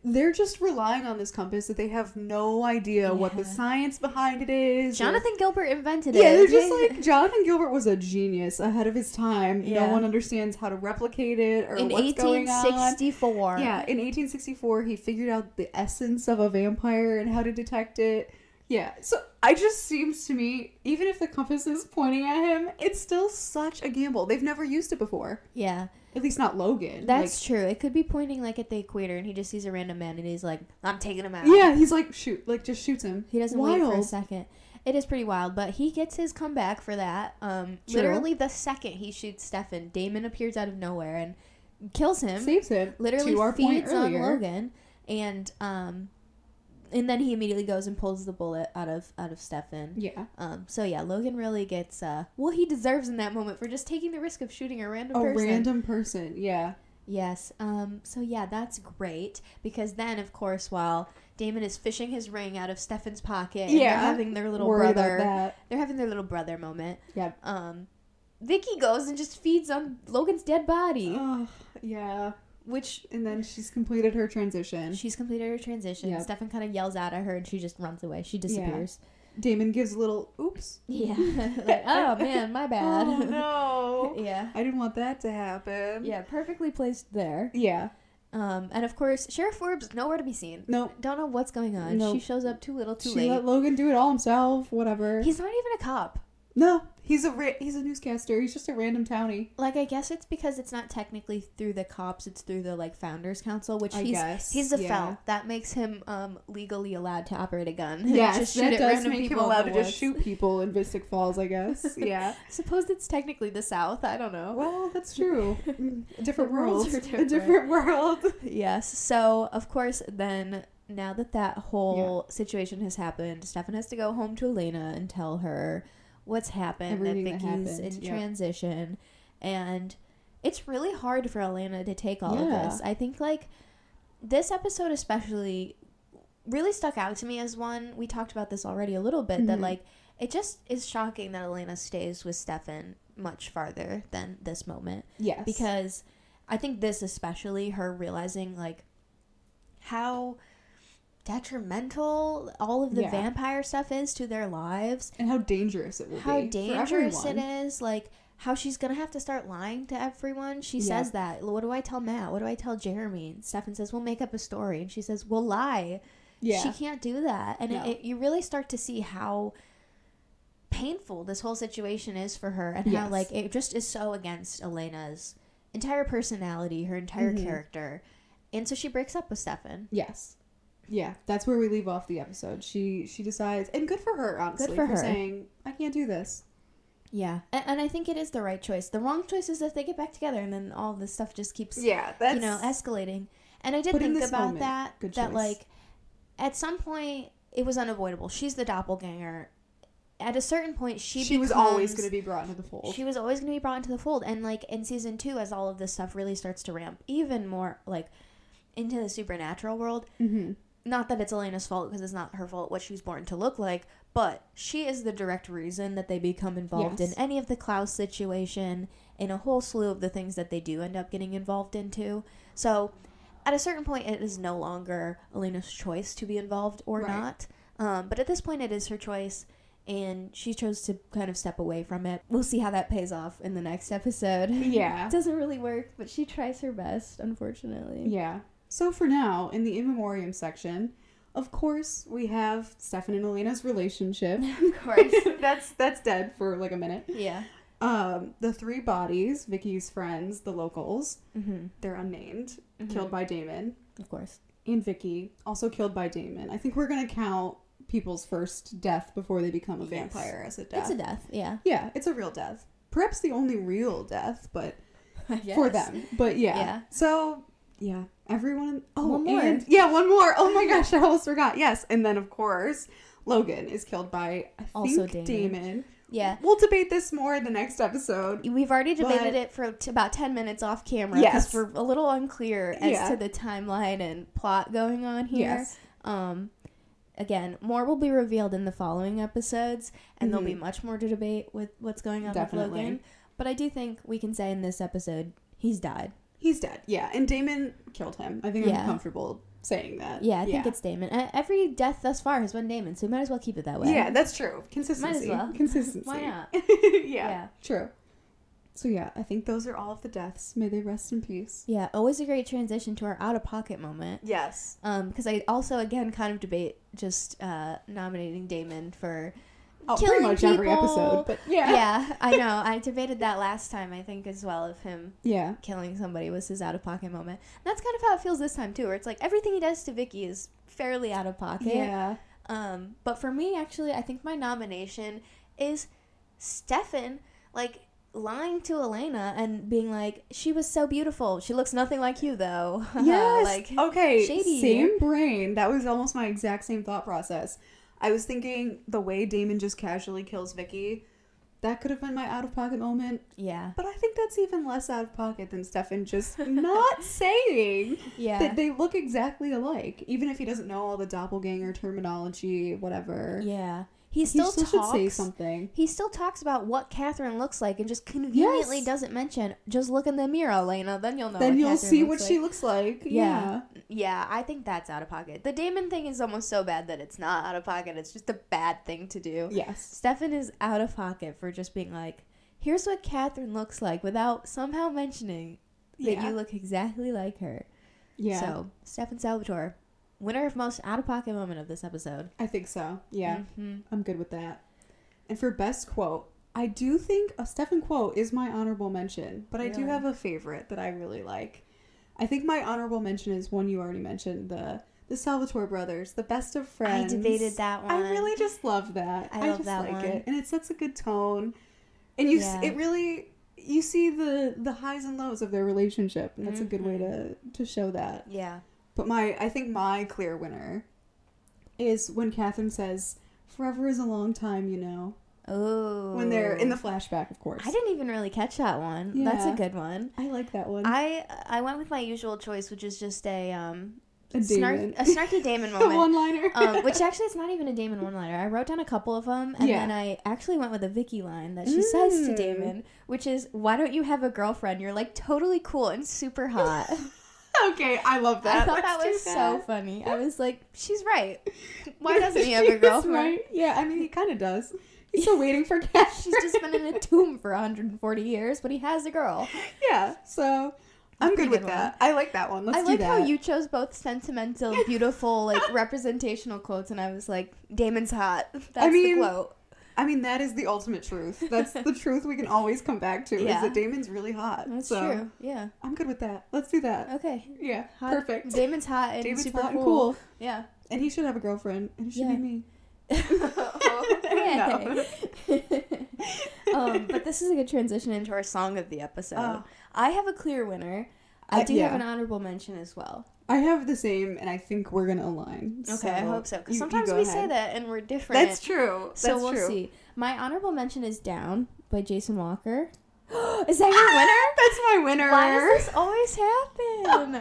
they're just relying on this compass that they have no idea what the science behind it is. or- Jonathan Gilbert invented it. Yeah, they're just like Jonathan Gilbert was a genius ahead of his time. Yeah. No one understands how to replicate it or in what's going on. 1864. Yeah, in 1864, he figured out the essence of a vampire and how to detect it. Yeah, so I just seems to me, even if the compass is pointing at him, it's still such a gamble. They've never used it before. yeah. At least not Logan. That's true. It could be pointing like at the equator, and he just sees a random man, and he's like, "I'm taking him out." Yeah, he's like shoot, like just shoots him. He doesn't wait for a Wild. second. It is pretty wild, but he gets his comeback for that. Um, True. literally the second he shoots Stefan, Damon appears out of nowhere and kills him. Saves him. literally to our point feeds on earlier. Logan, and um, and then he immediately goes and pulls the bullet out of out of Stefan. Yeah, Um, so yeah, Logan really gets uh, well he deserves in that moment for just taking the risk of shooting a random a person. random person. Yeah, Yes. Um, so yeah, that's great because then, of course, while Damon is fishing his ring out of Stefan's pocket, and Yeah. they're having their little worried brother, they're having their little brother moment. Yeah. Um, Vicki goes and just feeds on Logan's dead body, Ugh, yeah. Which And then she's completed her transition. she's completed her transition. Yep. Stefan kind of yells out at her, and she just runs away. She disappears. Damon gives a little oops. Yeah. like, oh man, my bad. Oh no. yeah. I didn't want that to happen. Yeah. Perfectly placed there. Yeah. Um, and of course, Sheriff Forbes nowhere to be seen. No. Don't know what's going on. Nope. She shows up too little, too She late. let Logan do it all himself. Whatever. He's not even a cop. No. He's a ra- he's a newscaster. He's just a random townie. Like I guess it's because it's not technically through the cops; it's through the like founders council, which I he's guess, he's a yeah. Fell. That makes him um legally allowed to operate a gun. Yes, just shoot that does make him people in allowed to just shoot people in Mystic Falls. I guess. Yeah. Suppose it's technically the South. I don't know. well, that's true. Different worlds world. are A different. different world. Yes. So of course, then now that that whole situation has happened, Stefan has to go home to Elena and tell her what's happened. Everything that that Vicki's happened, in yep. transition, and it's really hard for Elena to take all Yeah. of this. I think like this episode especially really stuck out to me as one. We talked about this already a little bit. That Mhm. like it just is shocking that Elena stays with Stefan much farther than this moment Yes. because I think this especially her realizing like how detrimental all of the Yeah. vampire stuff is to their lives, and how dangerous it will how be. for dangerous it is, like how she's gonna have to start lying to everyone. She Yeah. says that. What do I tell Matt? What do I tell Jeremy? And Stefan says, "We'll make up a story," and she says, "We'll lie." Yeah. She can't do that, and No. it, it, you really start to see how painful this whole situation is for her, and how like it just is so against Elena's entire personality, her entire Mhm. character, and so she breaks up with Stefan. Yes. Yeah, that's where we leave off the episode. She she decides, and good for her, honestly, good for her. saying, "I can't do this." Yeah, and, and I think it is the right choice. The wrong choice is if they get back together, and then all this stuff just keeps Yeah, that's you know escalating. And I did think about moment, that. good that choice. like at some point it was unavoidable. She's the doppelganger. At a certain point, she she, was always going to be brought into the fold. She was always going to be brought into the fold, and like in season two, as all of this stuff really starts to ramp even more, like into the supernatural world. mm-hmm. Not that it's Elena's fault because it's not her fault what she's born to look like, but she is the direct reason that they become involved Yes. in any of the Klaus situation, in a whole slew of the things that they do end up getting involved into. So, at a certain point, it is no longer Elena's choice to be involved or Right. not. Um, but at this point, it is her choice, and she chose to kind of step away from it. We'll see how that pays off in the next episode. Yeah. it doesn't really work, but she tries her best, unfortunately. Yeah. So for now, in the in memoriam section, of course, we have Stefan and Elena's relationship. Of course. that's that's dead for like a minute. yeah. Um, the three bodies, Vicki's friends, the locals, Mm-hmm. they're unnamed, killed by Damon, Of course. and Vicki, also killed by Damon. I think we're gonna count people's first death before they become a Yes. vampire as a death. It's a death. Yeah. yeah, it's a real death. Perhaps the only real death, but for them. But yeah. Yeah. So yeah, everyone. Oh, One more. and- yeah, one more. Oh my gosh, I almost forgot. Yes, and then of course Logan is killed by I Also think Damon. Damon. Yeah. We'll debate this more in the next episode. We've already debated But- it for t- about 10 minutes off camera Yes. because we're a little unclear as Yeah. to the timeline and plot going on here. Yes. Um, again, more will be revealed in the following episodes, and there'll be Mhm. much more to debate with what's going on Definitely. with Logan. But I do think we can say in this episode, he's died. He's dead. Yeah, and Damon killed him. I think Yeah. I'm comfortable saying that. Yeah, I think it's Damon. Uh, every death thus far has been Damon, so we might as well keep it that way. Yeah, that's true. Consistency. Might as well. Consistency. Why not? yeah, Yeah. True. So yeah, I think those are all of the deaths. May they rest in peace. Yeah, always a great transition to our out of pocket moment. Yes. Um, because I also again kind of debate just uh nominating Damon for Oh, pretty much every episode, but yeah. yeah, I know. I debated that last time, I think, as well, of him Yeah. killing somebody was his out of pocket moment. That's kind of how it feels this time, too, where it's like everything he does to Vicki is fairly out of pocket. Yeah. Um, but for me, actually, I think my nomination is Stefan, like, lying to Elena and being like, she was so beautiful. She looks nothing like you, though. Yes. like, okay. shady. Same brain. That was almost my exact same thought process. I was thinking the way Damon just casually kills Vicki, that could have been my out of pocket moment. yeah. But I think that's even less out of pocket than Stefan just not saying Yeah. that they look exactly alike, even if he doesn't know all the doppelganger terminology, whatever. yeah. He He still, still talks. should say something. He still talks about what Katherine looks like and just conveniently Yes. doesn't mention, just look in the mirror, Elena, then you'll know. then what you'll Katherine see what she looks like. Yeah. Yeah. Yeah, I think that's out of pocket. The Damon thing is almost so bad that it's not out of pocket. It's just a bad thing to do. Yes. Stefan is out of pocket for just being like, here's what Katherine looks like without somehow mentioning that Yeah. you look exactly like her. Yeah. So, Stefan Salvatore, winner of most out of pocket moment of this episode. I think so. Yeah. hmm I'm good with that. And for best quote, I do think a Stefan quote is my honorable mention, but I do have a favorite that I really like. I think my honorable mention is one you already mentioned, the the Salvatore brothers, the best of friends. I debated that one. I really just love that. I I, love just that like one. it, and it sets a good tone. And you, Yeah. s- it really, you see the the highs and lows of their relationship, and that's a good way Mhm. to to show that. Yeah. But my, I think my clear winner is when Katherine says, "Forever is a long time," you know. Oh. When they're in the flashback, of course. I didn't even really catch that one. That's a good one. I like that one. I I went with my usual choice, which is just a um a snark, a snarky Damon moment. one-liner. um, which actually it's not even a Damon one liner. I wrote down a couple of them, and Yeah. then I actually went with a Vicki line that she says to Mm. Damon, which is, "Why don't you have a girlfriend? You're like totally cool and super hot." okay, I love that. I thought Let's that was so funny. I was like, "She's right. Why doesn't he have a girlfriend? right. Yeah, I mean, he kind of does. He's still waiting for Katherine. She's just been in a tomb for 140 years, but he has a girl." yeah. So I'm Pretty good with good that. I like that one. Let's I like how you chose both sentimental, beautiful, like representational quotes, and I was like, "Damon's hot." That's mean, the quote. I mean, that is the ultimate truth. That's the truth we can always come back to. Yeah. Is that Damon's really hot. That's so true. Yeah. I'm good with that. Let's do that. Okay. Yeah. Hot. Perfect. Damon's hot and Damon's super hot cool. and cool. Yeah. And he should have a girlfriend. And it should Yeah. be me. Um, but this is a good transition into our song of the episode. Oh. I have a clear winner. I Uh, do yeah. have an honorable mention as well. I have the same, and I think we're gonna align. Okay, I hope so. Because sometimes go we ahead. say that and we're different. That's true. so we'll true. see. My honorable mention is Down by Jason Walker. is that your winner? That's my winner. Why does this always happen?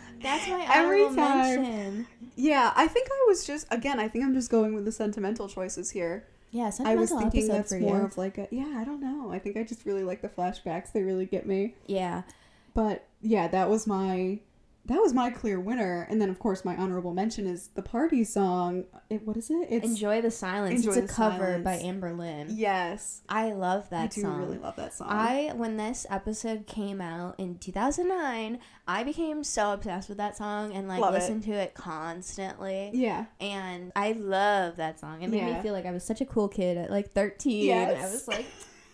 That's my Every time. mention. Yeah, I think I was just again. I think I'm just going with the sentimental choices here. Yeah, I was thinking that's more you. of like a yeah. I don't know. I think I just really like the flashbacks. They really get me. yeah. But yeah, that was my that was my clear winner. And then, of course, my honorable mention is the party song. It, what is it? It's Enjoy the Silence. Enjoy it's a cover Silence. by Amber Lynn. yes. I love that song. I do song. really love that song. I when this episode came out in 2009, I became so obsessed with that song and like Love it. listened to it constantly. yeah. And I love that song. It made Yeah. me feel like I was such a cool kid at like 13. Yes. I was like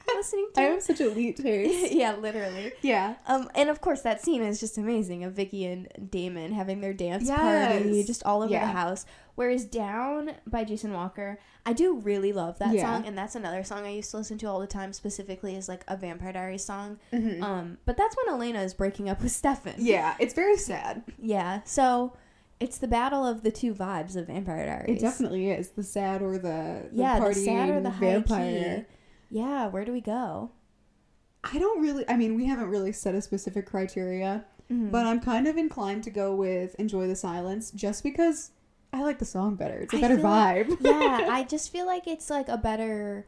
listening I to have such elite taste. Yeah, literally. yeah. Um, and of course, that scene is just amazing of Vicki and Damon having their dance party just all over Yeah. the house. Whereas Down by Jason Walker, I do really love that Yeah. song, and that's another song I used to listen to all the time. Specifically, is like a Vampire Diaries song. Mhm. Um, but that's when Elena is breaking up with Stefan. Yeah. It's very sad. Yeah. So it's the battle of the two vibes of Vampire Diaries. It definitely is. The sad or the, the yeah, the sad or the high vampire. key. Yeah. Where do we go? I don't really, I mean, we haven't really set a specific criteria, Mhm. but I'm kind of inclined to go with Enjoy the Silence just because I like the song better. It's a I better feel like- vibe. yeah, I just feel like it's like a better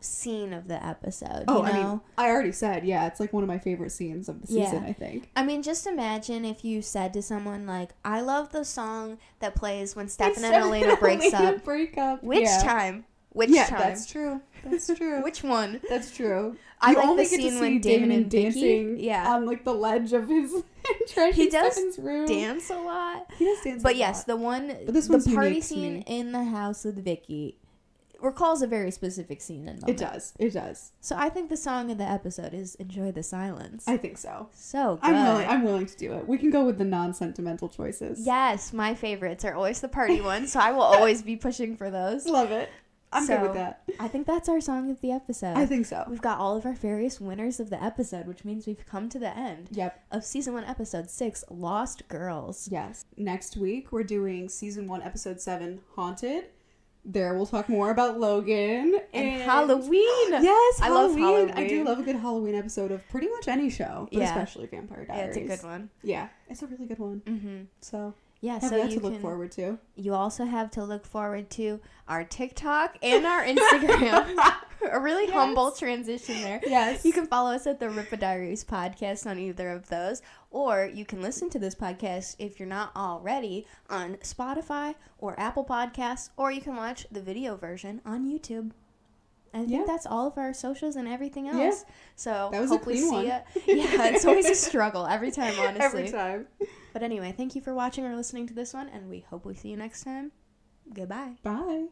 scene of the episode. oh, you know? I mean, I already said, yeah, it's like one of my favorite scenes of the season, Yeah. I think. I mean, just imagine if you said to someone like, "I love the song that plays when Stefan and Elena breaks up." break up. Which yeah. time? Which yeah, time? that's true. That's true. Which one? That's true. I you like only the get to see when Damon, Damon and Vicki- dancing yeah. on like the ledge of his He does room. Dance a lot. He does dance. But yes, lot. the one But this the party scene in the house with Vicki recalls a very specific scene and moment. it does. It does. So I think the song of the episode is "Enjoy the Silence." I think so. so good. I'm willing. I'm willing to do it. We can go with the non-sentimental choices. Yes, my favorites are always the party ones, so I will always be pushing for those. love it. I'm good with that. I think that's our song of the episode. I think so. We've got all of our various winners of the episode, which means we've come to the end Yep. of season one, episode six, Lost Girls. Yes. Next week we're doing season one, episode seven, Haunted. There we'll talk more about Logan And, Halloween. Yes, I love Halloween. I do love a good Halloween episode of pretty much any show, but Yeah. especially Vampire Yeah, Diaries. it's a good one. Yeah, it's a really good one. Mm-hmm. So Yeah, have so that you to look can. forward to. You also have to look forward to our TikTok and our Instagram. a really Yes. humble transition there. Yes. You can follow us at the Ripper Diaries podcast on either of those, or you can listen to this podcast if you're not already on Spotify or Apple Podcasts, or you can watch the video version on YouTube. I think Yeah. that's all of our socials and everything else. Yeah. So That was a hope we clean see one. ya. Yeah, it's always a struggle every time, honestly. Every time. But anyway, thank you for watching or listening to this one, and we hope we see you next time. Goodbye. Bye.